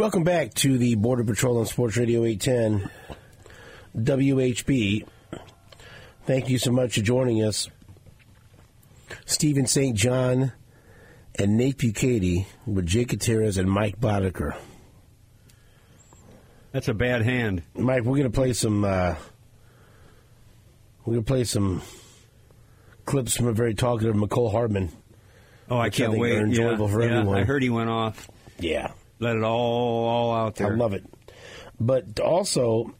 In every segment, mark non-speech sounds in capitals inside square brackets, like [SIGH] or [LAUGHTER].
Welcome back to the Border Patrol on Sports Radio 810 WHB. Thank you so much for joining us. Stephen St. John and Nate Bukaty with Jake Gutierrez and Mike Boddicker. That's a bad hand. Mike, we're going to play some. Uh, we're going to play some clips from a very talkative Mecole Hardman. Oh, I can't think wait. enjoyable yeah, for yeah, everyone. I heard he went off. Yeah, Let it all all out there. I love it. But also,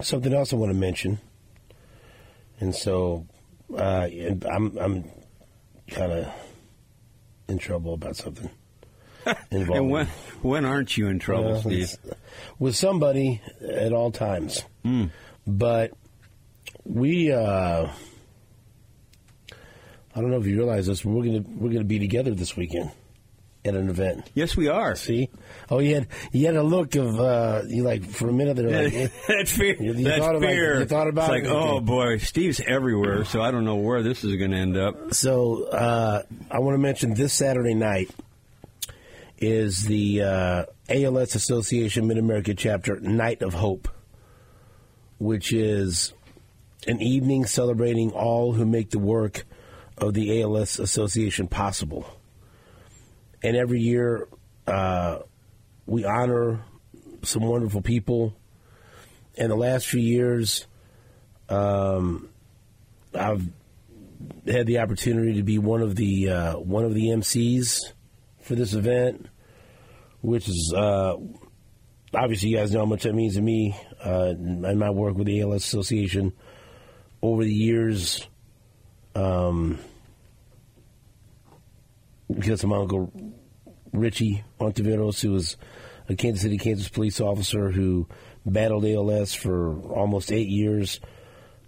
something else I want to mention, and so uh, I'm I'm kind of in trouble about something. [LAUGHS] And when when aren't you in trouble, Well, Steve? with somebody at all times. Hmm. But we, uh, I don't know if you realize this, but we're gonna we're gonna be together this weekend at an event. Yes, we are. See? Oh, you had you had a look of uh, you like for a minute there. Like, eh, [LAUGHS] That's fear. You- you That's thought about- fear. you thought about it's it? like, oh Okay. boy, Steve's everywhere, so I don't know where this is going to end up. So uh, I want to mention this Saturday night is the uh, ALS Association Mid America Chapter Night of Hope, which is an evening celebrating all who make the work of the ALS Association possible. And every year uh, we honor some wonderful people. And the last few years, um, I've had the opportunity to be one of the uh, one of the MCs for this event, which is uh, obviously you guys know how much that means to me uh, and my work with the ALS Association over the years. Um, because of my uncle Richie Ontiveros, who was a Kansas City, Kansas police officer who battled ALS for almost eight years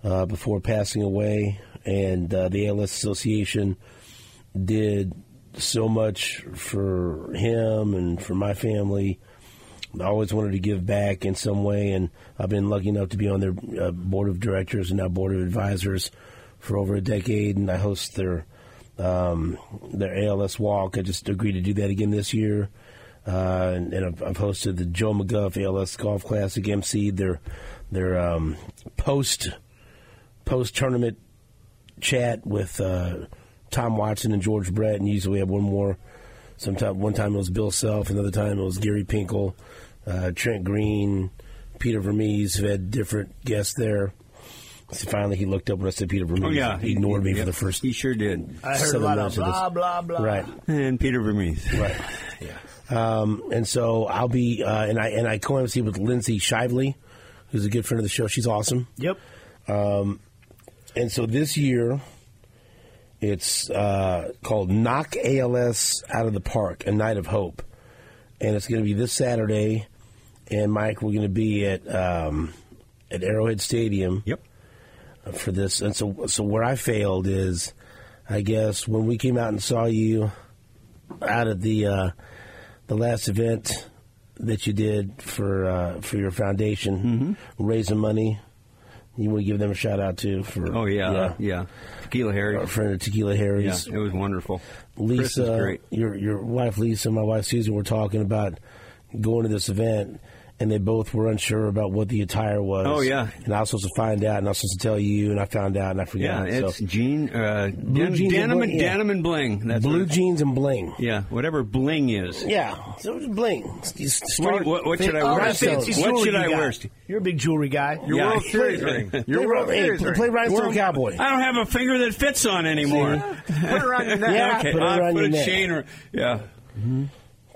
uh, before passing away, and uh, the ALS Association did so much for him and for my family. I always wanted to give back in some way, and I've been lucky enough to be on their uh, board of directors and now board of advisors for over a decade, and I host their um, their ALS walk. I just agreed to do that again this year. Uh, and, and I've, I've hosted the Joe McGuff ALS Golf Classic, MC their their um, post post tournament chat with uh, Tom Watson and George Brett, and usually we have one more. Sometime one time it was Bill Self, another time it was Gary Pinkel, uh, Trent Green, Peter Vermees. Who had different guests there. So finally, he looked up when I said Peter Vermees. Oh yeah, he ignored me yeah, for the first. He sure did. I heard a lot minutes of of blah blah blah. Right. And Peter Vermees. Right. [LAUGHS] Um, and so I'll be, uh, and I and I co-MC with Lindsay Shively, who's a good friend of the show. She's awesome. Yep. And so this year, it's uh, called Knock ALS Out of the Park, a Night of Hope, and it's going to be this Saturday. And Mike, we're going to be at um, at Arrowhead Stadium. Yep. For this. And so, so where I failed is, I guess, when we came out and saw you out at the uh, the last event that you did for uh, for your foundation, raising money. You want to give them a shout out too for Oh yeah, yeah. yeah. Tequila Harry. our friend at Tequila Yeah, Harry's. it was wonderful. Lisa, your your wife Lisa, and my wife Susan were talking about going to this event, and they both were unsure about what the attire was. Oh, yeah. and I was supposed to find out, and I was supposed to tell you, and I found out, and I forgot. Yeah, forgot. it's so jean, uh, Blue den- jeans and denim, bling, and, yeah. denim and bling. That's blue what- jeans and bling. Yeah, whatever bling is. Yeah, so it's bling. You What, start- what, what should I Oh, wear? that fancy What jewelry should you I got. wear? You're a big jewelry guy. Your Yeah. World Series ring. Your play, World hey, Series play, ring. play Rhinestone Cowboy. I don't have a finger that fits on anymore. [LAUGHS] Put it around your neck. Yeah. okay, put it around put your a neck. chain. Or, yeah.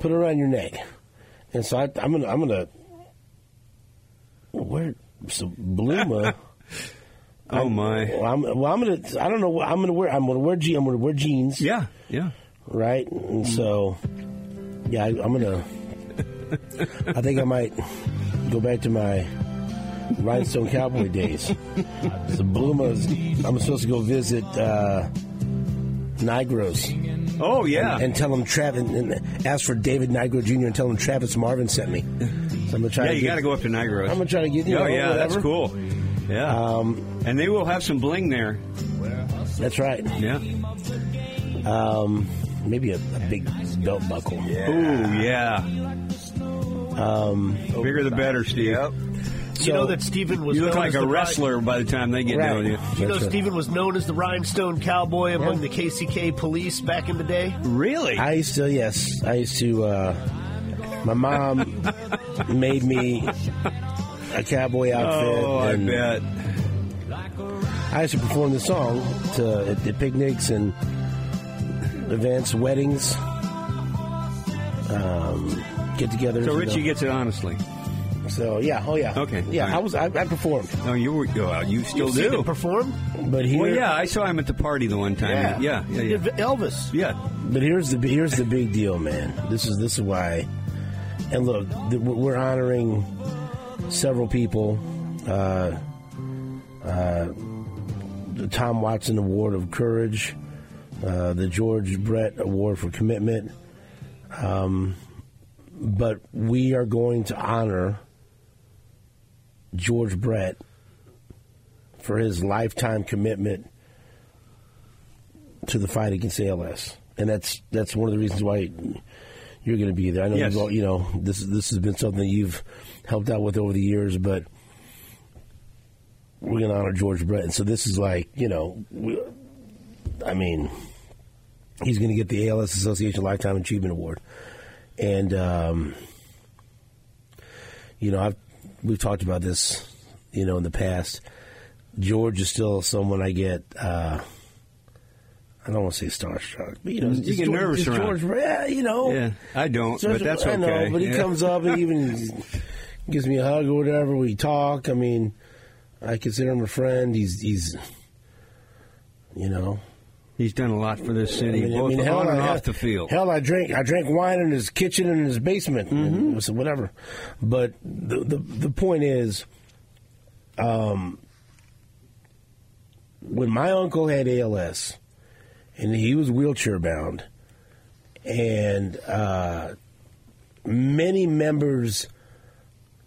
Put it around your neck. And so I, I'm gonna, I'm gonna wear some Bluma. [LAUGHS] Oh my. Well, I'm, well, I'm gonna. I don't know. I'm gonna wear. I'm gonna wear. Je- I'm gonna wear jeans. Yeah, yeah. Right. And so, yeah, I, I'm gonna. [LAUGHS] I think I might go back to my rhinestone cowboy days. [LAUGHS] The Blumas. I'm supposed to go visit uh, Nigros Oh yeah. and tell them Travis and ask for David Nigro Jr. and tell them Travis Marvin sent me. So I'm gonna try. yeah, to you got to go up to Nigros. I'm gonna try to get. You oh know, yeah, whatever. that's cool. Yeah. Um, and they will have some bling there. that's right. Yeah. Um, maybe a, a big belt buckle. Yeah. Ooh, yeah. Bigger the better, Steve. Yep. You know that Stephen was You look known like as a the Ri- wrestler by the time they get Right. done with you. You know right. Stephen was known as the rhinestone cowboy among the KCK police back in the day. Really? I used to, yes, I used to. Uh, my mom [LAUGHS] made me a cowboy outfit, oh, I bet. I used to perform the song to at, at picnics and events, weddings, um, get-togethers. So you Richie know. gets it honestly. So yeah, oh yeah, Okay, yeah. all right. I was, I, I performed, No, you were. Well, you still You seen do. him perform? but here, Well, yeah, I saw him at the party the one time. Yeah, yeah, yeah. yeah. Elvis. Yeah. But here's the here's the big deal, man. This is this is why. And look, th- we're honoring several people. Uh, uh, the Tom Watson Award of Courage, uh, the George Brett Award for Commitment. Um, but we are going to honor George Brett for his lifetime commitment to the fight against ALS, and that's that's one of the reasons why you're going to be there. I know Yes. you've all, you know this this has been something that you've helped out with over the years, but we're going to honor George Brett, and so this is like you know, we, I mean, he's going to get the ALS Association Lifetime Achievement Award, and um, you know I've we've talked about this, you know, in the past. George is still someone I get. Uh, I don't want to say starstruck, but you know, You just get George, nervous around. George, yeah, you know, Yeah, I don't, but that's okay. I know, but he Yeah. comes up and even [LAUGHS] gives me a hug or whatever. We talk. I mean, I consider him a friend. He's he's, you know, He's done a lot for this city, I mean, I mean, hell, on and I- off the field. Hell, I drank I drank wine in his kitchen and in his basement, and I said, whatever. But the, the the point is, um, when my uncle had ALS, and he was wheelchair bound, and uh, many members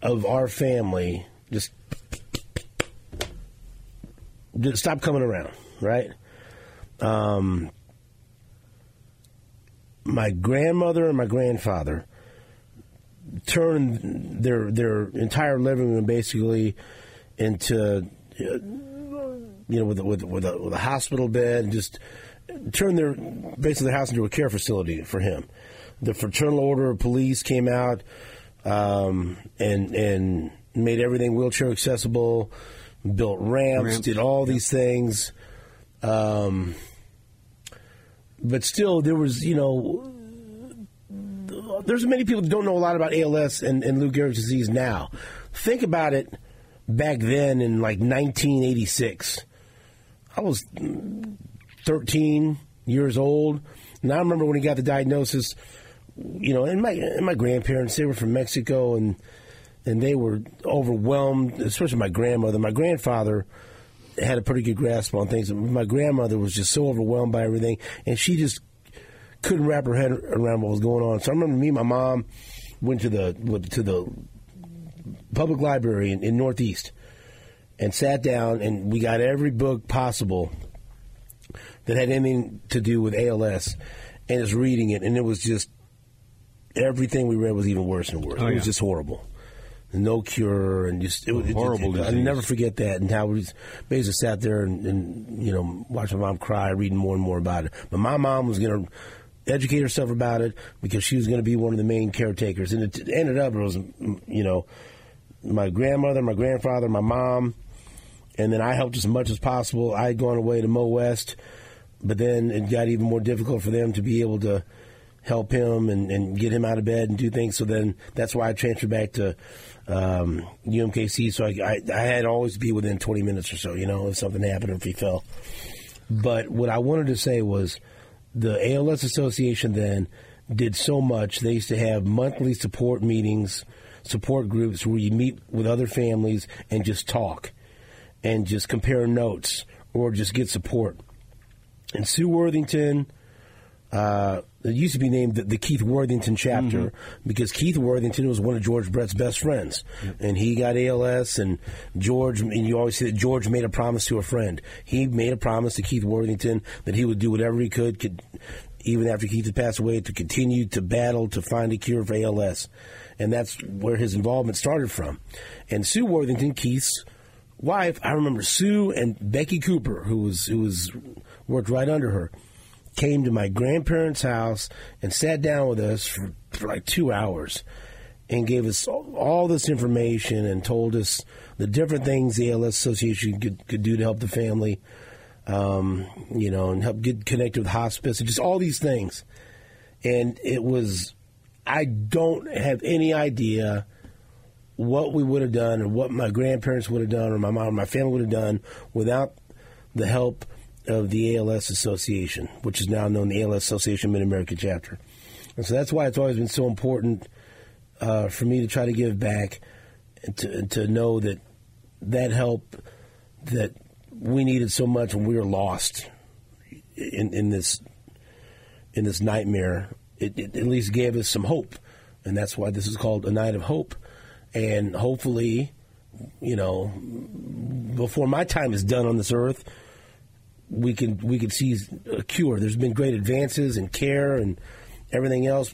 of our family just just stopped coming around, right? Um, my grandmother and my grandfather turned their their entire living room basically into you know with a, with with a, with a hospital bed and just turned their basically their house into a care facility for him. The Fraternal Order of Police came out um, and and made everything wheelchair accessible, built ramps, Ramps, did all these things. Um, but still, there was, you know, there's many people that don't know a lot about ALS and, and Lou Gehrig's disease now. Think about it back then in like 1986. I was 13 years old, and I remember when he got the diagnosis. You know, and my and my grandparents they were from Mexico, and and they were overwhelmed, especially my grandmother. My grandfather had a pretty good grasp on things. My grandmother was just so overwhelmed by everything, and she just couldn't wrap her head around what was going on. So I remember me and my mom went to the went to the public library in, in Northeast and sat down, and we got every book possible that had anything to do with ALS, and just reading it, and it was just everything we read was even worse and worse. Oh, it was yeah. just horrible. No cure, and just it was it- Horrible it- I'll never forget that, and how we basically sat there and, and you know watched my mom cry, reading more and more about it. But my mom was going to educate herself about it because she was going to be one of the main caretakers, and it ended up it was you know my grandmother, my grandfather, my mom, and then I helped as much as possible. I had gone away to Mo West, but then it got even more difficult for them to be able to help him and, and get him out of bed and do things. So then that's why I transferred back to um, UMKC. So I, I, I had always be within 20 minutes or so, you know, if something happened or if he fell. But what I wanted to say was the ALS Association then did so much. They used to have monthly support meetings, support groups where you meet with other families and just talk and just compare notes or just get support. And Sue Worthington, uh, it used to be named the, the Keith Worthington chapter mm-hmm. because Keith Worthington was one of George Brett's best friends, and he got ALS. And George, and you always see that George made a promise to a friend. He made a promise to Keith Worthington that he would do whatever he could, could even after Keith had passed away, to continue to battle to find a cure for ALS. And that's where his involvement started from. And Sue Worthington, Keith's wife, I remember Sue and Becky Cooper, who was who was worked right under her, came to my grandparents' house and sat down with us for, for like two hours and gave us all, this information and told us the different things the ALS Association could, could do to help the family, um, you know, and help get connected with hospice and just all these things. And it was, I don't have any idea what we would have done or what my grandparents would have done or my mom or my family would have done without the help of the ALS Association, which is now known the ALS Association Mid America Chapter. And so that's why it's always been so important uh, for me to try to give back and to, to know that that help that we needed so much when we were lost in, in this in this nightmare, it, it at least gave us some hope, and that's why this is called a night of hope. And hopefully, you know, before my time is done on this earth, we can we can see a cure. There's been great advances in care and everything else.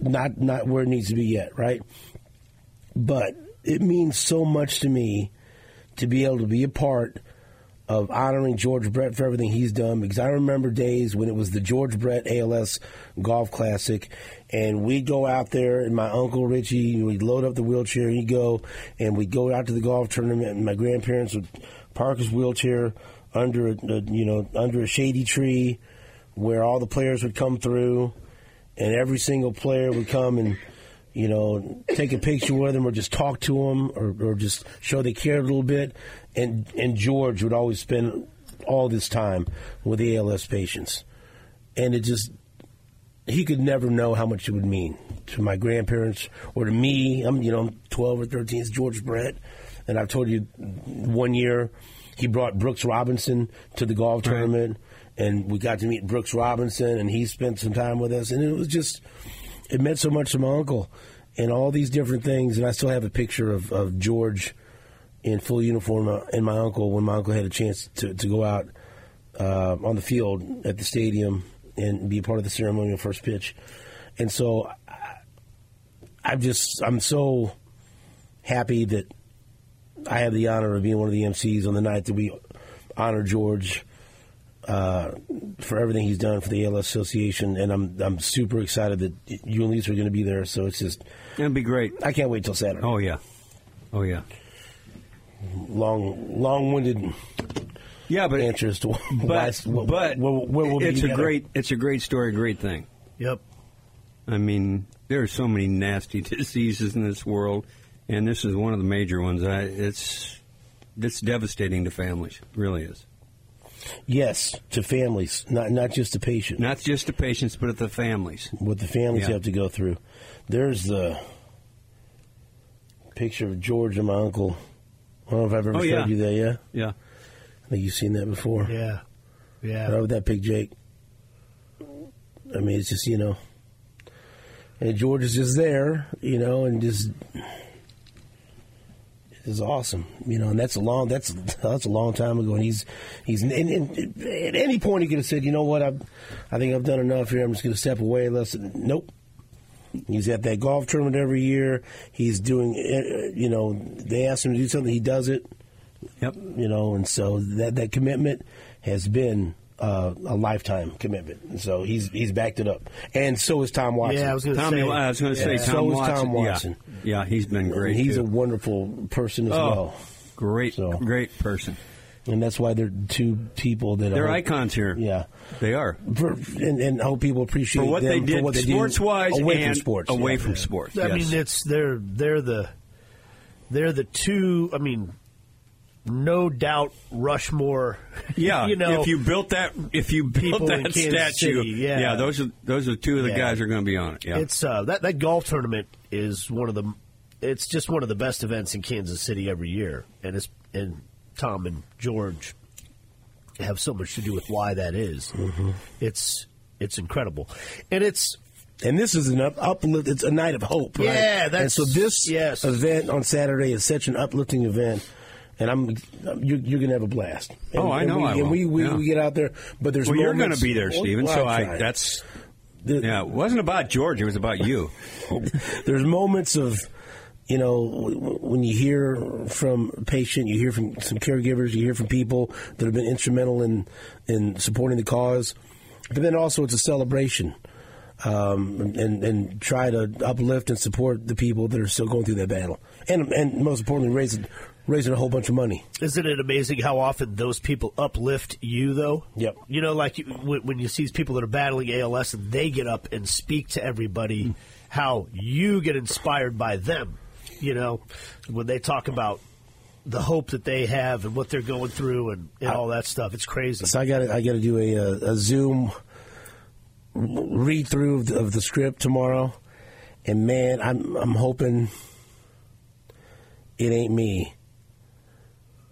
Not not where it needs to be yet, right? But it means so much to me to be able to be a part of honoring George Brett for everything he's done because I remember days when it was the George Brett ALS Golf Classic and we'd go out there and my uncle Richie, we'd load up the wheelchair, he'd go and we'd go out to the golf tournament and my grandparents would park his wheelchair under a, you know under a shady tree where all the players would come through and every single player would come and you know, take a picture with them or just talk to them or, or just show they cared a little bit. And and George would always spend all this time with the ALS patients, and it just he could never know how much it would mean to my grandparents or to me. I'm you know 12 or 13. It's George Brett, and I've told you one year he brought Brooks Robinson to the golf Right. tournament, and we got to meet Brooks Robinson, and he spent some time with us, and it was just it meant so much to my uncle and all these different things. And I still have a picture of, of George in full uniform uh, and my uncle when my uncle had a chance to, to go out uh, on the field at the stadium and be a part of the ceremonial first pitch. And so I, I'm just, I'm so happy that I have the honor of being one of the MCs on the night that we honor George uh, for everything he's done for the ALS Association, and I'm I'm super excited that you and Lisa are going to be there. So it's just It'd be great. I can't wait till Saturday. Oh yeah, oh yeah, Long long-winded yeah. But answer as to [LAUGHS] but what- but where, where we'll be it's a great it's a great story, great thing. Yep. I mean, there are so many nasty [LAUGHS] diseases in this world, and this is one of the major ones. I, it's it's devastating to families. It really is. yes to families, not not just to patients. Not just the patients, but the families. what the families Yeah. have to go through. There's the picture of George and my uncle. I don't know if I've ever Oh, showed yeah. you that. Yeah, Yeah. I think you've seen that before. Yeah. Yeah. Right with that big Jake. I mean, it's just you know, and George is just there, you know, and just is awesome, you know, and that's a long that's that's a long time ago, and he's he's and, and at any point he could have said, you know what, I I think I've done enough here. I'm just going to step away. Let's nope. He's at that golf tournament every year. He's doing, uh, you know, they ask him to do something, he does it Yep. you know, and so that that commitment has been uh, a lifetime commitment. And so he's he's backed it up, and so is Tom Watson. Yeah, I was going to say. I was going to say Yeah. Tom So is Watson. Tom Watson. Yeah. yeah, he's been great. And he's too. a wonderful person as oh, well, great, So- great person. and that's why they're two people that are They're are icons here. Yeah, They are. for, and, and I hope people appreciate For what them they did, for what they do sports wise, away and from sports, away yeah. from sports. I yes. mean, it's they're they're the they're the two. I mean, no doubt Rushmore. [LAUGHS] Yeah, you know, if you built that, if you built that statue, City, yeah. those are those are two of the Yeah. guys that are going to be on it. Yeah, It's uh, that that golf tournament is one of the. It's just one of the best events in Kansas City every year, and it's and Tom and George have so much to do with why that is. Mm-hmm. It's it's incredible, and it's And this is an up, uplift. It's a night of hope, right? Yeah, and that's- so this yes. event on Saturday is such an uplifting event, and I'm you're, you're going to have a blast. And, Oh, I know We, I and will. we we, Yeah. we get out there, but there's Well, you're gonna be there, Well, Stephen. well, so I I that's The- yeah. It wasn't about George. It was about you. [LAUGHS] there's moments of you know when you hear from a patient you hear from some caregivers you hear from people that have been instrumental in in supporting the cause but then also it's a celebration um, and and try to uplift and support the people that are still going through that battle and and most importantly raising raising a whole bunch of money Isn't it amazing how often those people uplift you, though? Yep. You know, like you, when, you see these people that are battling ALS and they get up and speak to everybody, hmm. how you get inspired by them. You know, when they talk about the hope that they have and what they're going through and, and all that stuff. It's crazy. So I got I got to do a, a, a Zoom read through of the, of the script tomorrow, and man, I'm I'm hoping it ain't me.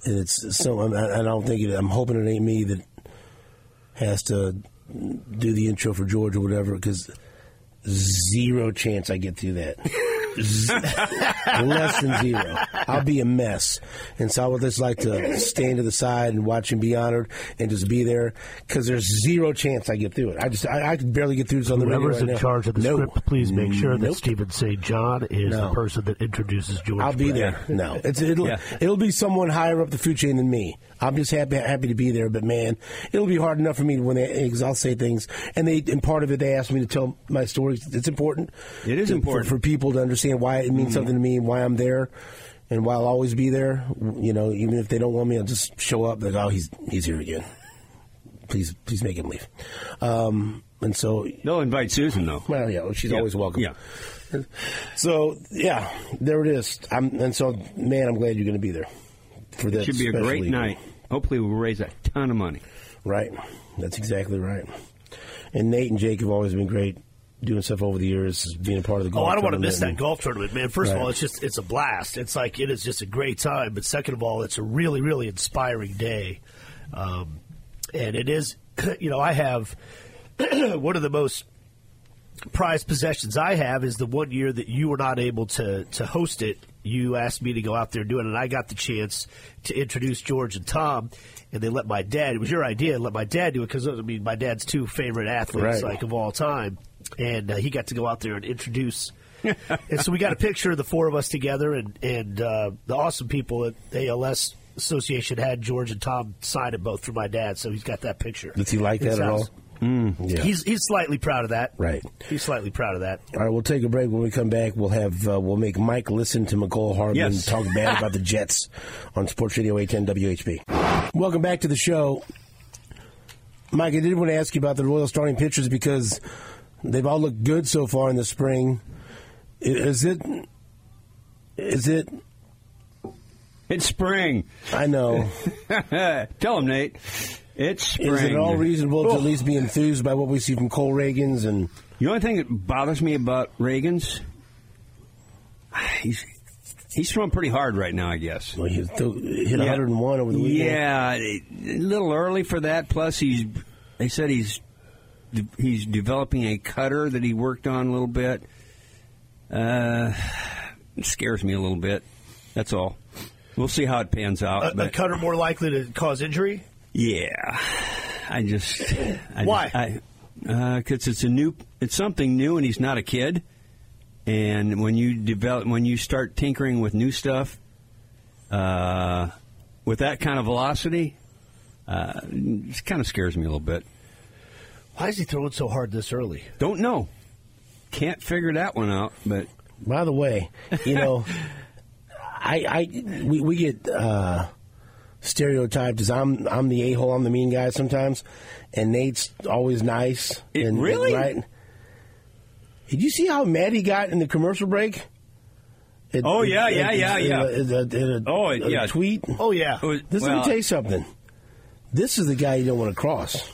It's so I, I don't think it. I'm hoping it ain't me that has to do the intro for George or whatever because zero chance I get through that. [LAUGHS] Z- [LAUGHS] less than zero. I'll be a mess. And so I would just like to stand to the side and watch him be honored and just be there because there's zero chance I get through it. I just I, I can barely get through this on the radio Whoever's right in now. charge of the No. script, please make sure that Stephen St. John is No. the person that introduces George. I'll be Brett. there. [LAUGHS] No, it's it'll Yeah. it'll be someone higher up the food chain than me. I'm just happy happy to be there, but man, it'll be hard enough for me when they because I'll say things and they and part of it they ask me to tell my stories. It's important. It is to- important. for, for people to understand why it means something to me and why I'm there. And why I'll always be there, you know, even if they don't want me, I'll just show up. Like, oh, he's he's here again. Please, please make him leave. Um, and so, They'll invite Susan though. well, yeah, she's Yeah. always welcome. Yeah. So yeah, there it is. I'm, and so, man, I'm glad you're going to be there for that. Should be a great night. Hopefully, we'll raise a ton of money. Right. That's exactly right. And Nate and Jake have always been great doing stuff over the years, being a part of the Oh, golf. I don't want to miss that golf tournament, man. First of all, it's just it's a blast. It's like it is just a great time. But second of all, it's a really really inspiring day, um, and it is. [CLEARS THROAT] You know, I have [CLEARS THROAT] one of the most prized possessions I have is the one year that you were not able to to host it. You asked me to go out there and do it, and I got the chance to introduce George and Tom. And they let my dad. It was your idea. Let my dad do it because I mean, my dad's two favorite athletes, Right. like of all time, and uh, he got to go out there and introduce. [LAUGHS] and so we got a picture of the four of us together, and and uh, the awesome people at the ALS Association had George and Tom sign it both for my dad. So he's got that picture. Does he like in his that at all? house. Yeah. He's he's slightly proud of that. Right. He's slightly proud of that. All right, we'll take a break. When we come back, we'll have uh, we'll make Mike listen to Mecole Hardman Yes. talk bad about the [LAUGHS] Jets on Sports Radio 810 WHB. Welcome back to the show, Mike. I did want to ask you about the Royal starting pitchers because they've all looked good so far in the spring. Is it? Is it? It's spring. I know. [LAUGHS] Tell him, Nate. It's spring. Is it all reasonable to at least be enthused by what we see from Cole Ragans and? The only thing that bothers me about Ragans, he's he's throwing pretty hard right now. I guess. Well, he hit 101 over the weekend. Yeah, a little early for that. Plus, he's they said he's he's developing a cutter that he worked on a little bit. Uh, scares me a little bit. That's all. We'll see how it pans out. A, a cutter more likely to cause injury? yeah, I just I Why? Because it's a new, it's something new, and he's not a kid. And when you develop, when you start tinkering with new stuff, uh, with that kind of velocity, uh, it kind of scares me a little bit. Why is he throwing so hard this early? Don't know, can't figure that one out. But By the way, you know, [LAUGHS] I, I we, we get uh, stereotyped as I'm I'm the a hole, I'm the mean guy sometimes, and Nate's always nice. It- and, really? right? Did you see how mad he got in the commercial break? It- Oh, yeah, yeah, it- yeah, in yeah. a- in a- a- Oh, a yeah. tweet. Oh yeah. was- This let well, me tell you something. This is the guy you don't want to cross.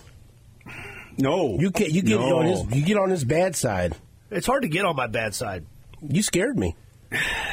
No, You get you get no. on his you get on his bad side. It's hard to get on my bad side. You scared me.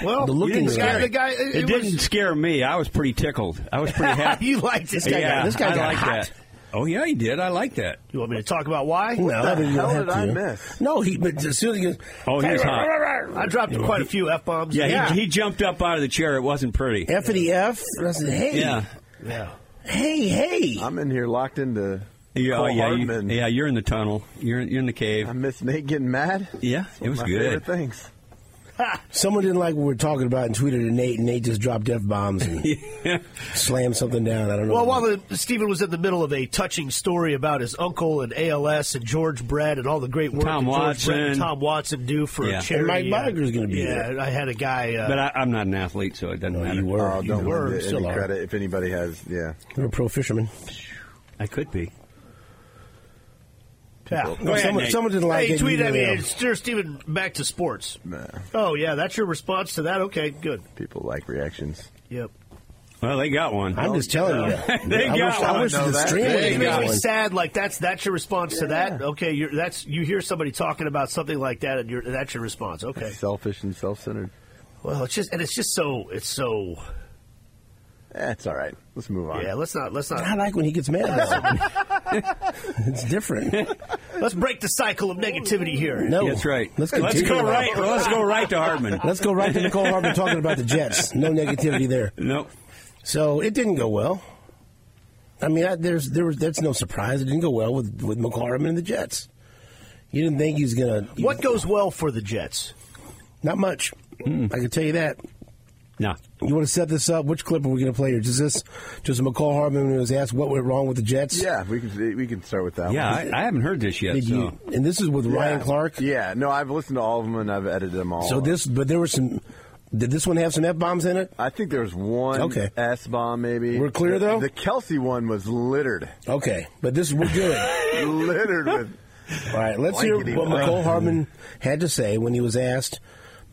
Well, The look you in didn't scare eye. the guy. It, It, it didn't was- scare me. I was pretty tickled. I was pretty [LAUGHS] happy. you liked this guy guy. got- this guy I got like hot. that. Oh yeah, he did. I like that. You want me to talk about why? No, I didn't hell did I miss? No, he. But as soon as he goes, Oh, he was hot. I dropped quite a few f bombs. Yeah, He, he jumped up out of the chair. It wasn't pretty. Effity F. And I said, hey, Yeah. yeah. hey, hey. I'm in here locked into. Yeah, oh, Cole yeah, you, yeah. You're in the tunnel. You're you're in the cave. I miss Nate getting mad. Yeah, It's it was my good. Favorite things. Someone didn't like what we were talking about and tweeted at Nate, and Nate just dropped F bombs and [LAUGHS] slammed something down. I don't know. Well, while the, Stephen was in the middle of a touching story about his uncle and ALS and George Brett and all the great work Tom that George Brett and Watson. Tom Watson do for Yeah. a charity. And Mike Boddicker's gonna be yeah, there. I had a guy. Uh, But I, I'm not an athlete, so it doesn't No, matter. you were. Oh, you don't were. Still any are. credit if anybody has. Yeah. You're a pro fisherman. I could be. Yeah. Go ahead, someone, someone didn't like Hey, it. tweet you at me. know. It's Stir Stephen back to sports. Nah, Oh, yeah, that's your response to that? Okay, good. people like reactions. Yep. Well, they got one. I'm just telling you. [LAUGHS] They I got wish, I one. wish Know the that. stream They would It makes got me one. sad. Like that's that's your response to that. Okay, you're, that's you hear somebody talking about something like that, and you're, that's your response. Okay. Selfish and self-centered. Well, it's just and it's just so it's so It's all right. Let's move on. yeah. Let's not let's not. I like when he gets mad about [LAUGHS] it's different. [LAUGHS] let's break the cycle of negativity here. No, That's right. Let's, Let's go right. Let's go right to Hardman. Let's go right to Mecole Hardman talking about the Jets. No negativity there. Nope. So it didn't go well. I mean, I, there's there was that's no surprise. It didn't go well with with McCormick and the Jets. You didn't think he's gonna. What goes well for the Jets? Not much. Hmm. I can tell you that. No. You want to set this up? Which clip are we going to play here? Just this, just Mecole Hardman when he was asked what went wrong with the Jets. Yeah, we can we can start with that. Yeah, one. I, I haven't heard this yet. Did so. you? And this is with Ryan Clark. Yeah, no, I've listened to all of them and I've edited them all. So this, but there was some. Did this one have some f bombs in it? I think there was one Okay. S bomb maybe. We're clear, The- though? The Kelce one was littered, Okay, but this we're good. [LAUGHS] littered with. All right, let's hear what blank. Mecole Hardman had to say when he was asked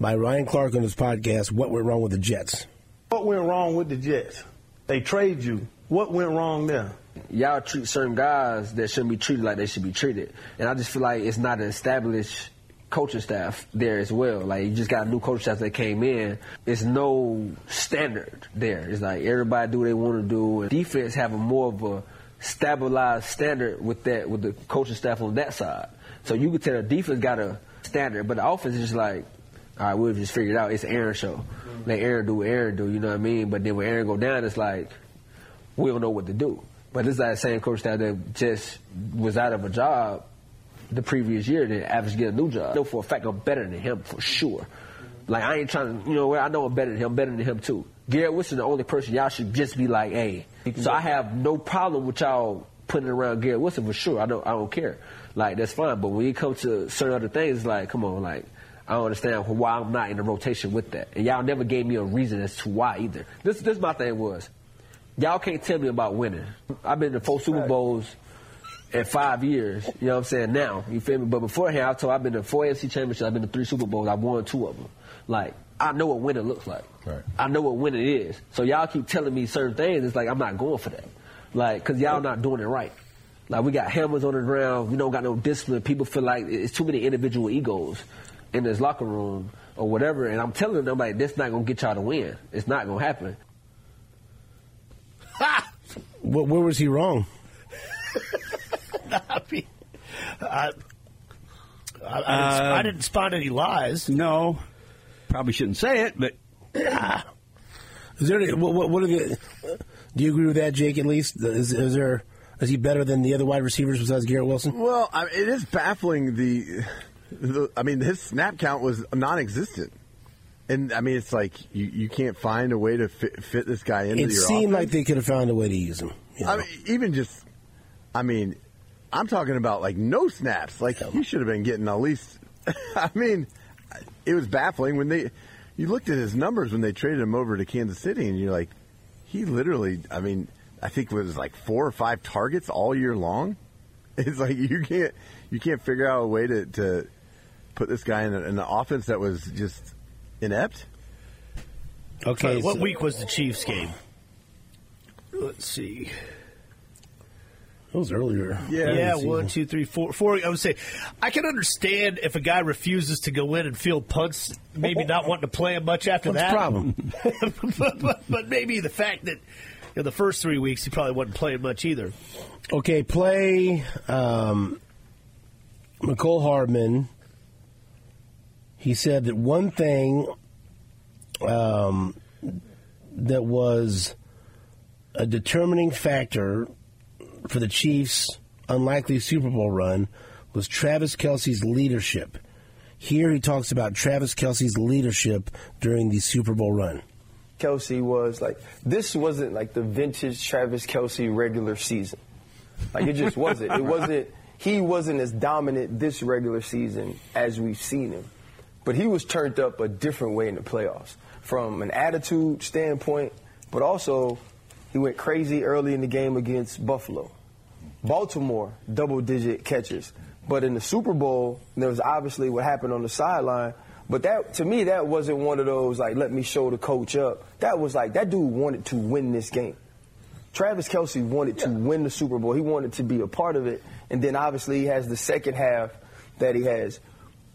by Ryan Clark on his podcast what went wrong with the Jets. What went wrong with the Jets? They trade you. What went wrong there? y'all treat certain guys that shouldn't be treated like they should be treated. And I just feel like it's not an established coaching staff there as well. Like you just got a new coaching staff that came in. It's no standard there. It's like everybody do what they want to do. And defense have a more of a stabilized standard with that with the coaching staff on that side. So you could tell the defense got a standard, but the offense is just like, all right, we'll just figure it out. It's Aaron show. Let Aaron do what Aaron do. You know what I mean? But then when Aaron go down, it's like we don't know what to do. But this is that same coach that just was out of a job the previous year that averaged get a new job. I know for a fact I'm better than him for sure. Like I ain't trying to, you know, I know I'm better than him, better than him too. Garrett Wilson, the only person y'all should just be like, hey. So I have no problem with y'all putting around Garrett Wilson for sure. I don't, I don't care. Like that's fine. But when it comes to certain other things, like, come on, like I don't understand why I'm not in the rotation with that. And y'all never gave me a reason as to why either. This, this my thing was, y'all can't tell me about winning. I've been to four Super Bowls in five years. You know what I'm saying? Now, you feel me? But beforehand, I told I've been to four AFC championships. I've been to three Super Bowls. I've won two of them. Like I know what winning looks like. Right. I know what winning is. So y'all keep telling me certain things. It's like I'm not going for that. Like because y'all not doing it right. Like we got hammers on the ground. We don't got no discipline. People feel like it's too many individual egos in this locker room or whatever. And I'm telling them like this not gonna get y'all to win. It's not gonna happen. Where, where was he wrong? [LAUGHS] I mean, I, I, I, didn't, I uh, didn't spot any lies. No. Probably shouldn't say it, but ah. Is there? any- What, what, what are the? Do you agree with that, Jake? At least is, is there? Is he better than the other wide receivers besides Garrett Wilson? Well, I it is baffling. The, the, I mean, his snap count was non-existent, and I mean, it's like you, you can't find a way to fit, fit this guy into It your. seemed offense. like they could have found a way to use him. you I mean, even just, I mean, I'm talking about like no snaps. Like he should have been getting at least. [LAUGHS] I mean, it was baffling when they. You looked at his numbers when they traded him over to Kansas City, and you're like, he literally. I mean, I think it was like four or five targets all year long. [LAUGHS] It's like you can't you can't figure out a way to, to put this guy in, a, in an offense that was just inept. okay. what so- week was the Chiefs game? Let's see. It was earlier. Yeah. Yeah, one, two, three, four, four. I would say, I can understand if a guy refuses to go in and field punts, maybe not wanting to play him much after What's that. problem? [LAUGHS] but, but, but maybe the fact that in the first three weeks, he probably wasn't playing much either. Okay, play um, Mecole Hardman. He said that one thing um, that was a determining factor for the Chiefs' unlikely Super Bowl run was Travis Kelce's leadership. Here he talks about Travis Kelce's leadership during the Super Bowl run. Kelce was like this wasn't like the vintage Travis Kelce regular season. Like it just wasn't. It wasn't he wasn't as dominant this regular season as we've seen him. But he was turned up a different way in the playoffs. From an attitude standpoint, but also he went crazy early in the game against Buffalo. Baltimore, double digit catches. But in the Super Bowl, there was obviously what happened on the sideline. But that to me, that wasn't one of those like let me show the coach up. That was like that dude wanted to win this game. Travis Kelce wanted to win the Super Bowl. He wanted to be a part of it. And then obviously he has the second half that he has.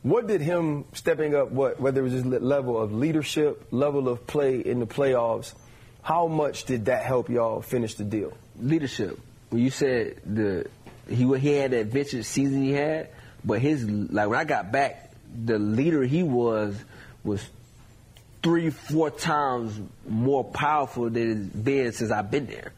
What did him stepping up, what whether it was his level of leadership, level of play in the playoffs, how much did that help y'all finish the deal? leadership. When you said the he he had that vintage season he had, but his like when I got back, the leader he was was three four times more powerful than it's been since I've been there.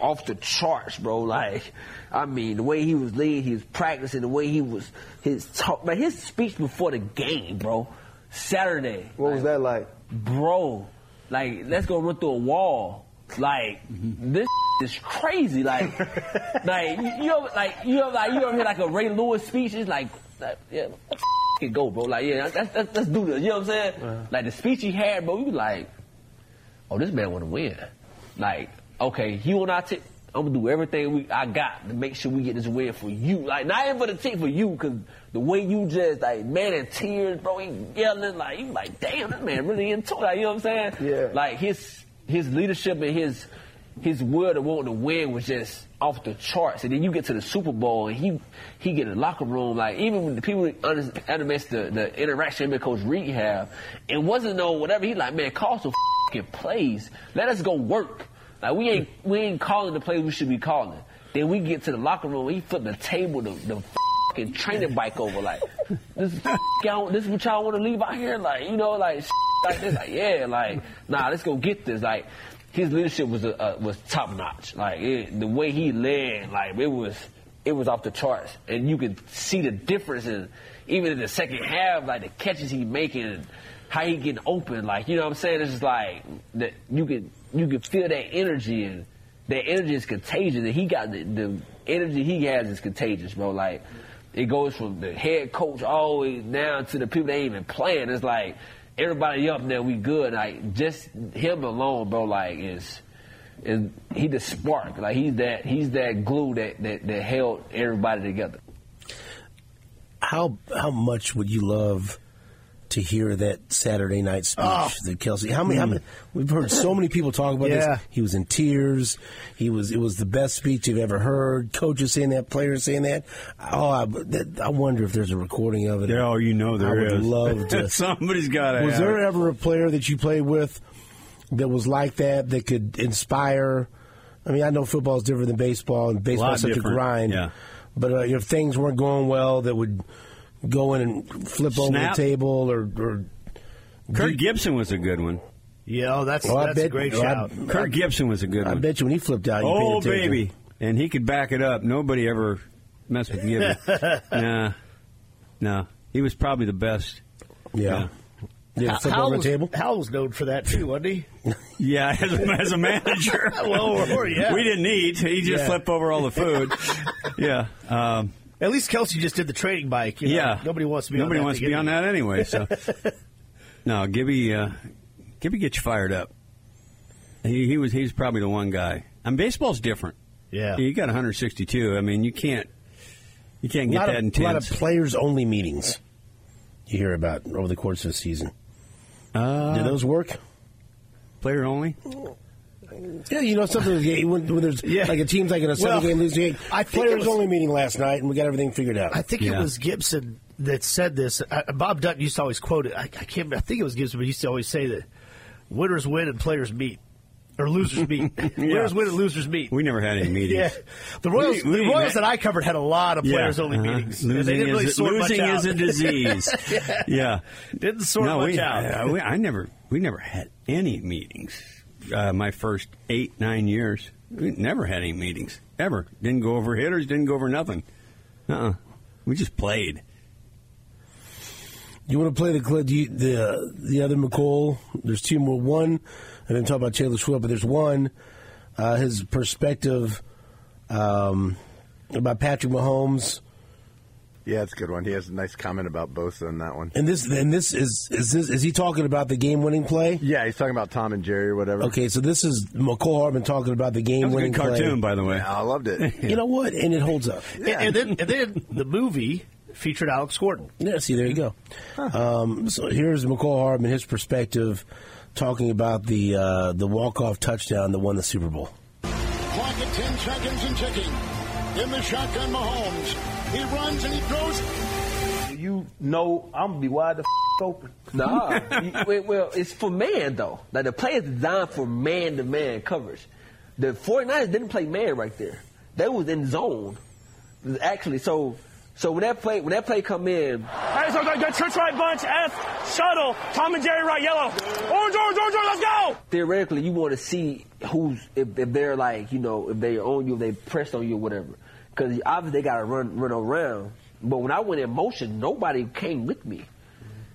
Off the charts, bro. Like, I mean, the way he was leading, he was practicing, the way he was his talk, man, his speech before the game, bro. Saturday. What was that like? bro, like let's go run through a wall. Like mm-hmm. this is crazy. Like, [LAUGHS] like you know, like you know, like you ever hear like a Ray Lewis speech? It's like, like yeah, let's go, bro. Like, yeah, let's, let's, let's do this. You know what I'm saying? Uh-huh. Like the speech he had, bro. You be like, oh, this man want to win. Like, okay, he and I take. I'm gonna do everything we I got to make sure we get this win for you. Like not even for the team, for you, cause the way you just like man in tears, bro, he yelling like you like, damn, that man really into it. Like, you know what I'm saying? Yeah. Like his his leadership and his his will to want to win was just off the charts. And then you get to the Super Bowl and he he get in the locker room like even when the people under, undermissed the the interaction him and Coach Reid have, it wasn't no whatever. He like man, call some fucking plays. Let us go work. Like we ain't we ain't calling the plays we should be calling. Then we get to the locker room. He flip the table, the, the fucking training bike over. Like this, [LAUGHS] is this is what y'all want to leave out here. Like you know, like [LAUGHS] like this. Like yeah, like nah, let's go get this. Like his leadership was uh, uh, was top notch. Like it, the way he led, like it was it was off the charts, and you could see the difference in even in the second half, like the catches he making. How he getting open, like you know what I'm saying? It's just like that you could you could feel that energy and that energy is contagious. And he got the, the energy he has is contagious, bro. Like it goes from the head coach all the way down to the people that ain't even playing. It's like everybody up there, we good. Like just him alone, bro. Like is is he the spark? Like he's that he's that glue that that, that held everybody together. How how much would you love to hear that Saturday night speech Oh. that Kelce? How many, how many? We've heard so many people talk about Yeah. this. He was in tears. He was. It was the best speech you've ever heard. Coaches saying that, players saying that. Oh, I, that, I wonder if there's a recording of it. Oh, you know there I would is. love [LAUGHS] to. Somebody's got it. Was there ever a player that you played with that was like that that could inspire? I mean, I know football is different than baseball, and baseball is such different, a grind. yeah. But uh, if things weren't going well, that would go in and flip over the table or. or Kirk Gibson was a good one. Yeah, oh, that's Well, I that's a bet- great well, I- shout. Kirk Gibson was a good I one. I bet you when he flipped out, you Oh baby, and he could back it up. Nobody ever messed with Gibson. [LAUGHS] nah, no, he was probably the best. Yeah. Yeah, flip Hal over the table. Hal was known for that too, wasn't he? [LAUGHS] Yeah, as a, as a manager. [LAUGHS] well, or, or, yeah. We didn't eat. He just Yeah. flipped over all the food. yeah. Um, At least Kelce just did the training bike. You know? yeah. Nobody wants to be. Nobody on that wants to be on anyway. that anyway. So, [LAUGHS] no, Gibby, uh, Gibby gets you fired up. He, he was he's probably the one guy. I mean, baseball's different. Yeah. You got 162. I mean, you can't you can't get that of, intense. a lot of players only meetings you hear about over the course of the season. uh, Did those work? player only. Yeah, you know something when, when there's Yeah. like a team's like in a seven Well, game losing game. I think it players was- only meeting last night, and we got everything figured out. I think Yeah. it was Gibson that said this. Uh, Bob Dutton used to always quote it. I, I can't. I think it was Gibson, but he used to always say that winners win and players meet. or losers meet. [LAUGHS] [LAUGHS] Winners win and losers meet. We never had any [LAUGHS] meetings. Yeah, the Royals, We- we the Royals that I covered had a lot of players only uh-huh. meetings. Losing, they didn't really is, sort much losing out. is a disease. yeah. Didn't sort no, much we, out. uh, we- I never, we never had any meetings. Uh, my first eight, nine years, we never had any meetings ever. Didn't go over hitters. Didn't go over nothing. Uh-uh. We just played. You want to play the you, the the other Mecole? There's two more. One, I didn't talk about Taylor Swift, but there's one. Uh, his perspective um, about Patrick Mahomes, Yeah, it's a good one. He has a nice comment about Bosa in that one. and this and this is is this is he talking about the game winning play? Yeah, he's talking about Tom and Jerry or whatever. Okay, so this is Mecole Hardman talking about the game-winning good cartoon, by the way. Yeah, I loved it. [LAUGHS] You know what? And it holds up. And, and then, and then the movie featured Alex Gordon. Yeah, see, there you go. Um, so here's Mecole Hardman, his perspective, talking about the uh, the walk off touchdown that won the Super Bowl. Clock at 10 seconds and ticking. In the shotgun, Mahomes. He runs and he throws. You know I'm gonna be wide the f- open. Nah. [LAUGHS] You- well, it's for man, though. Like, the play is designed for man to man coverage. The 49ers didn't play man right there. They was in zone. Actually, so. So when that play when that play come in, Hey, so the church right bunch, F, shuttle, Tom and Jerry right, yellow. Oh, orange, orange, orange, orange, let's go! theoretically you want to see who's if, if they're like you know if they're on you, if they pressed on you, or whatever. Because obviously they got to run run around. But when I went in motion, nobody came with me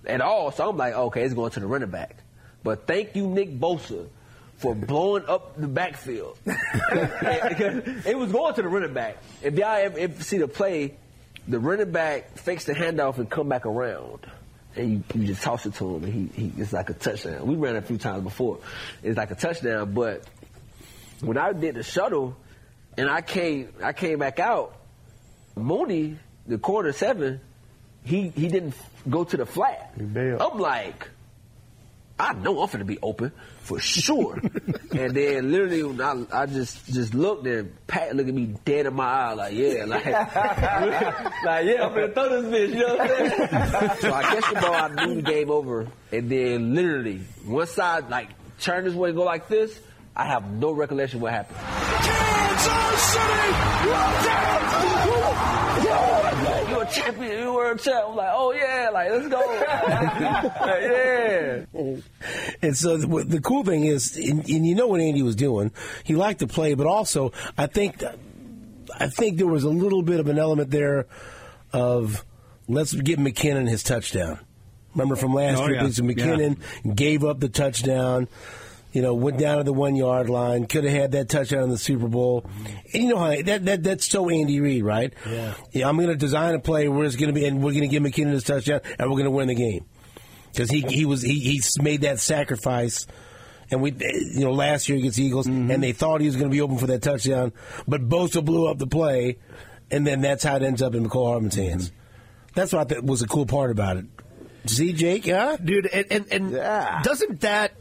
at all. So I'm like, okay, it's going to the running back. But thank you, Nick Bosa, for [LAUGHS] blowing up the backfield. [LAUGHS] [LAUGHS] it was going to the running back. If y'all ever, see the play, the running back fakes the handoff and come back around. And you, you just toss it to him, and he, he it's like a touchdown. We ran it a few times before. It's like a touchdown, but when I did the shuttle, and I came I came back out, Mooney, the quarter seven, he he didn't go to the flat. I'm like, I know I'm finna be open for sure. [LAUGHS] and then literally, when I, I just just looked and Pat looked at me dead in my eye, like yeah, like, [LAUGHS] like yeah, I'm finna throw this bitch. You know what I'm saying? [LAUGHS] so I catch the ball, I knew the game over, and then literally one side like turn this way and go like this. I have no recollection what happened. You a champion, you were a champ. I'm like, oh yeah, like let's go. [LAUGHS] Like, yeah. And so the, the cool thing is, and, and you know what Andy was doing. He liked to play, but also I think I think there was a little bit of an element there of let's give McKinnon his touchdown. Remember from last Oh, year, yeah. because McKinnon gave up the touchdown. You know, went down to the one yard line. Could have had that touchdown in the Super Bowl. And you know how that, that that's so Andy Reid, right? Yeah. Yeah, I'm going to design a play where it's going to be, and we're going to give McKinnon his touchdown, and we're going to win the game because he he was he he's made that sacrifice. And we, you know, last year against the Eagles, mm-hmm. and they thought he was going to be open for that touchdown, but Bosa blew up the play, and then that's how it ends up in Mecole Hardman's hands. Mm-hmm. That's what I thought was a cool part about it. See, Jake, huh? dude. And and, and Yeah. doesn't that?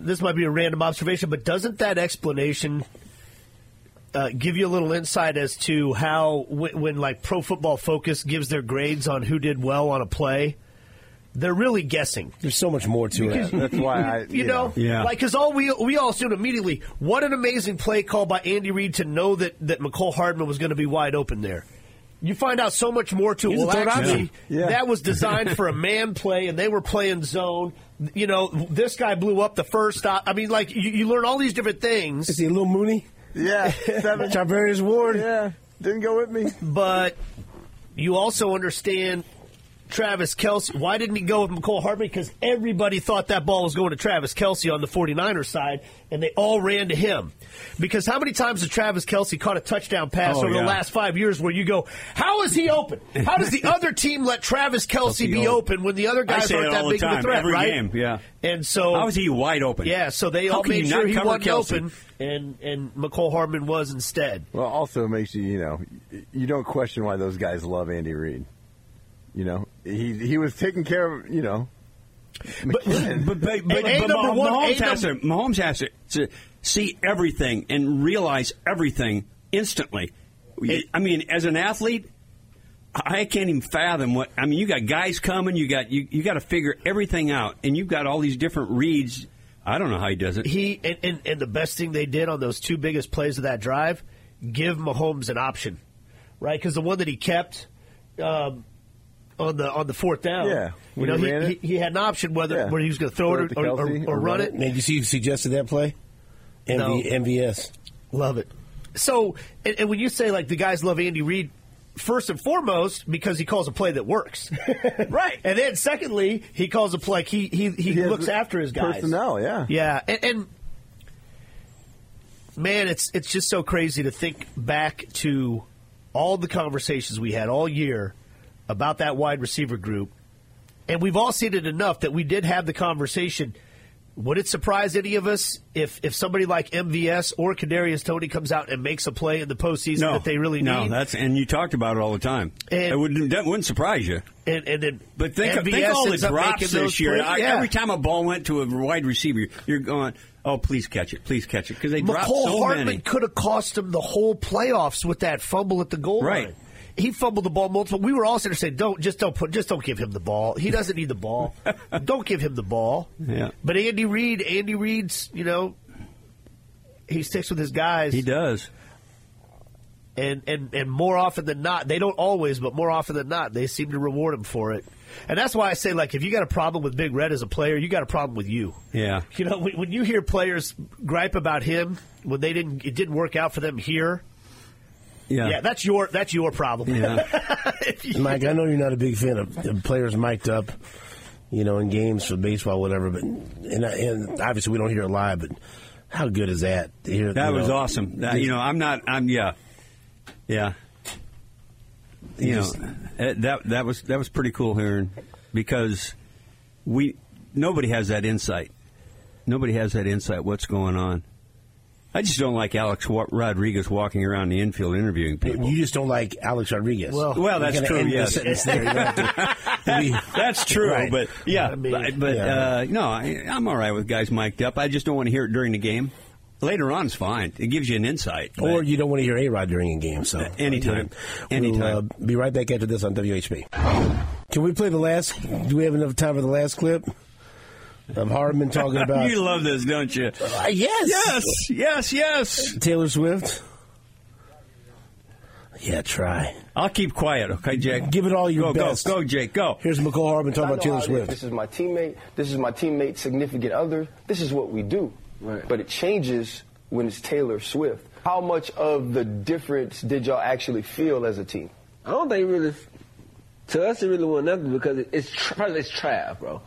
This might be a random observation, but doesn't that explanation uh, give you a little insight as to how when, when like Pro Football Focus gives their grades on who did well on a play, they're really guessing. There's so much more to it. That's why I, You know, Yeah. like because all we we all assumed immediately, what an amazing play call by Andy Reid to know that that Mecole Hardman was going to be wide open there. You find out so much more to it. Well, actually, option. Yeah. that was [LAUGHS] designed for a man play, and they were playing zone. You know, this guy blew up the first stop. I mean, like you, you learn all these different things, Is he a little Mooney? Yeah, [LAUGHS] seven. Charvarius Ward? Yeah, didn't go with me. but you also understand Travis Kelce. Why didn't he go with Mecole Hardman? Because everybody thought that ball was going to Travis Kelce on the 49ers side, and they all ran to him. Because how many times has Travis Kelce caught a touchdown pass Oh, over yeah. the last five years where you go, how is he open? How does the [LAUGHS] other team let Travis Kelce Kelce be open when the other I guys aren't that all the big of a threat, every right? game, yeah. And so How is he wide open? Yeah, so they How all made sure he wasn't Kelce? open, and and Mecole Hardman was instead. Well, also makes you, you know, you don't question why those guys love Andy Reid. You know, he he was taking care of, you know, McKinnon. But, but, but, And- and but number one- Mahomes, has to, Mahomes has to, to see everything and realize everything instantly. I mean, as an athlete, I can't even fathom what. I mean, you got guys coming. You got you, you got to figure everything out, and you've got all these different reads. I don't know how he does it. He and, and, and the best thing they did on those two biggest plays of that drive, give Mahomes an option, right? Because the one that he kept um, on the on the fourth down, Yeah, you know, he he, he, had an option whether Yeah. whether he was going to throw Throw it it or, or, or, or or run run it. it. Man, you see who suggested that play? MV, MVS. Love it. So, and, and when you say like the guys love Andy Reid, first and foremost because he calls a play that works, [LAUGHS] right? And then secondly, he calls a play. He he he, He looks after his guys. personnel, yeah. yeah. And, and man, it's it's just so crazy to think back to all the conversations we had all year about that wide receiver group, and we've all seen it enough that we did have the conversation. Would it surprise any of us if, if somebody like MVS or Kadarius Toney comes out and makes a play in the postseason no, that they really no, need? that's and you talked about it all the time. And- it wouldn't, that wouldn't surprise you. and, and then But think, MVS think all the drops this year. I- Yeah. Every time a ball went to a wide receiver, you're going, "Oh, please catch it, please catch it," because they dropped Mecole so Hardman many. could have cost him the whole playoffs with that fumble at the goal Right. line. He fumbled the ball multiple. We were all sitting there saying, "Don't just don't put just don't give him the ball. He doesn't need the ball. [LAUGHS] don't give him the ball." Yeah. But Andy Reid, Andy Reid's, you know, he sticks with his guys. He does. and, and and more often than not, they don't always, but more often than not, they seem to reward him for it. And that's why I say, like, if you got a problem with Big Red as a player, you got a problem with you. Yeah. You know, when, when you hear players gripe about him when they didn't, it didn't work out for them here. Yeah. Yeah, that's your that's your problem. Yeah. [LAUGHS] Mike, I know you're not a big fan of, of players mic'd up, you know, in games for baseball, whatever. But and, and obviously we don't hear it live. But how good is that? hear, That was know, awesome. That, you know, I'm not. I'm yeah, yeah. You know, just- eh, that that was that was pretty cool hearing because we nobody has that insight. Nobody has that insight. What's going on? I just don't like Alex Rodriguez walking around the infield interviewing people. You just don't like Alex Rodriguez. Well- Well, that's true, end yes. sentence there. You don't have to- [LAUGHS] we- That's true, Right. but yeah, I mean, but, but, yeah. uh, no, I, I'm all right with guys mic'd up. I just don't want to hear it during the game. Later on is fine. It gives you an insight. Or you don't want to hear A Rod during a game. So Anytime. We'll, Anytime. uh, be right back after this on WHB. Can we play the last? Do we have enough time for the last clip of Hardman talking about? [LAUGHS] you love this, don't you? Uh, yes, Yes, yes, yes. Taylor Swift. Yeah, try. I'll keep quiet, okay, Jake? Give it all your go, best. Go, go, Jake, go. Here's Mecole Hardman talking about Taylor how it is. Swift. This is my teammate. This is my teammate's significant other. This is what we do. Right. But it changes when it's Taylor Swift. How much of the difference did y'all actually feel as a team? I don't think really. To us, it really wasn't nothing because it's Tra- it's Trav, bro.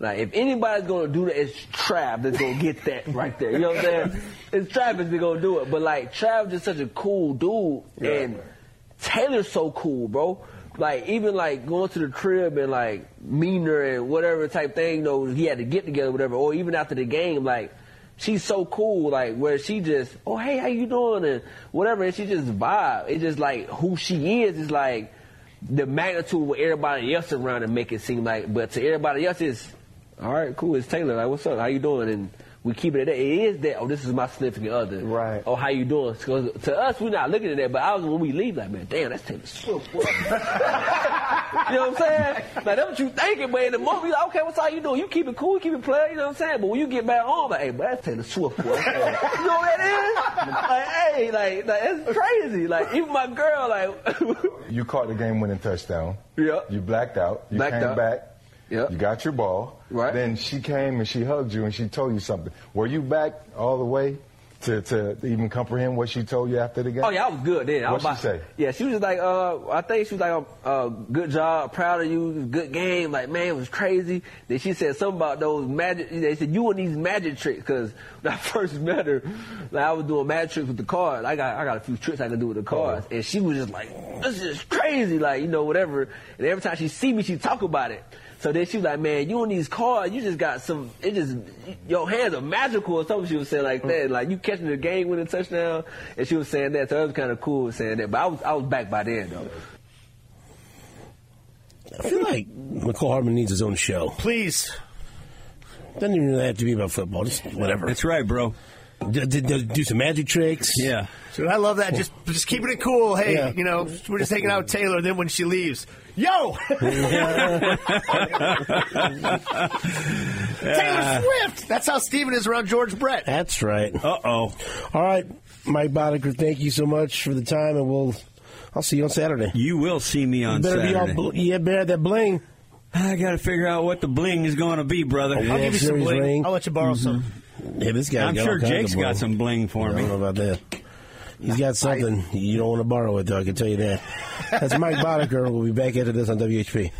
Like if anybody's gonna do that, it's Trav that's gonna get that [LAUGHS] right there. You know what I'm saying? It's Trav that's gonna do it. But like Trav just such a cool dude, and Taylor's so cool, bro. Like even like going to the crib and like meeting her and whatever type thing, you know, he had to get together, whatever. Or even after the game, like she's so cool, like where she just, oh hey, how you doing and whatever, and she just vibe. It's just like who she is is like the magnitude of what everybody else around and make it seem like, but to everybody else it's all right, cool. It's Taylor. Like, what's up? How you doing? And we keep it at that. It is that. Oh, this is my significant other. Right. Oh, how you doing? 'Cause to us, we're not looking at that. But I was when we leave, like, man, damn, that's Taylor Swift. [LAUGHS] you know what I'm saying? Like, that's what you thinking, but in the moment, you like, okay, what's how you doing? You keep it cool, you keep it playing. You know what I'm saying? But when you get back home, like, hey, but that's Taylor Swift. Boy. [LAUGHS] you know what that is? Like, hey, like, like, it's crazy. Like, even my girl, like, [LAUGHS] You caught the game-winning touchdown. Yeah. You blacked out. You Blacked came out. back. Yeah. You got your ball. Right. Then she came and she hugged you and she told you something. Were you back all the way to, to even comprehend what she told you after the game? Oh yeah, I was good then. What'd she say? Yeah, she was just like, uh, I think she was like, uh, good job, proud of you, good game. Like, man, it was crazy. Then she said something about those magic. They said you and these magic tricks because when I [LAUGHS] first met her, like I was doing magic tricks with the cards. I got I got a few tricks I can do with the cards, and she was just like, this is crazy, like you know whatever. And every time she see me, she talk about it. So then she was like, man, you on these cards, you just got some, it just, your hands are magical or something she was saying like that. Mm. Like you catching the game winning touchdown. And she was saying that. So it was kind of cool saying that. But I was, I was back by then though. I feel like Mecole Hardman needs his own show. Please. Doesn't even have to be about football. Just whatever. That's right, bro. D- d- d- do some magic tricks. Yeah. Dude, I love that. Just just keeping it cool. Hey, Yeah. you know, we're just hanging out with Taylor. Then when she leaves, yo, [LAUGHS] Taylor Swift. That's how Steven is around George Brett. That's right. Uh oh. All right, Mike Boddicker, thank you so much for the time, and we'll I'll see you on Saturday. You will see me on You better Saturday. be all bl- yeah, better have that bling. I got to figure out what the bling is going to be, brother. I'll give you some Series bling. ring. I'll let you borrow some. Yeah, this guy. I'm sure Jake's got some bling for I me. don't know about that. He's got [LAUGHS] something you don't want to borrow it, though. I can tell you that. That's Mike Boddicker. We'll be back after this on WHB.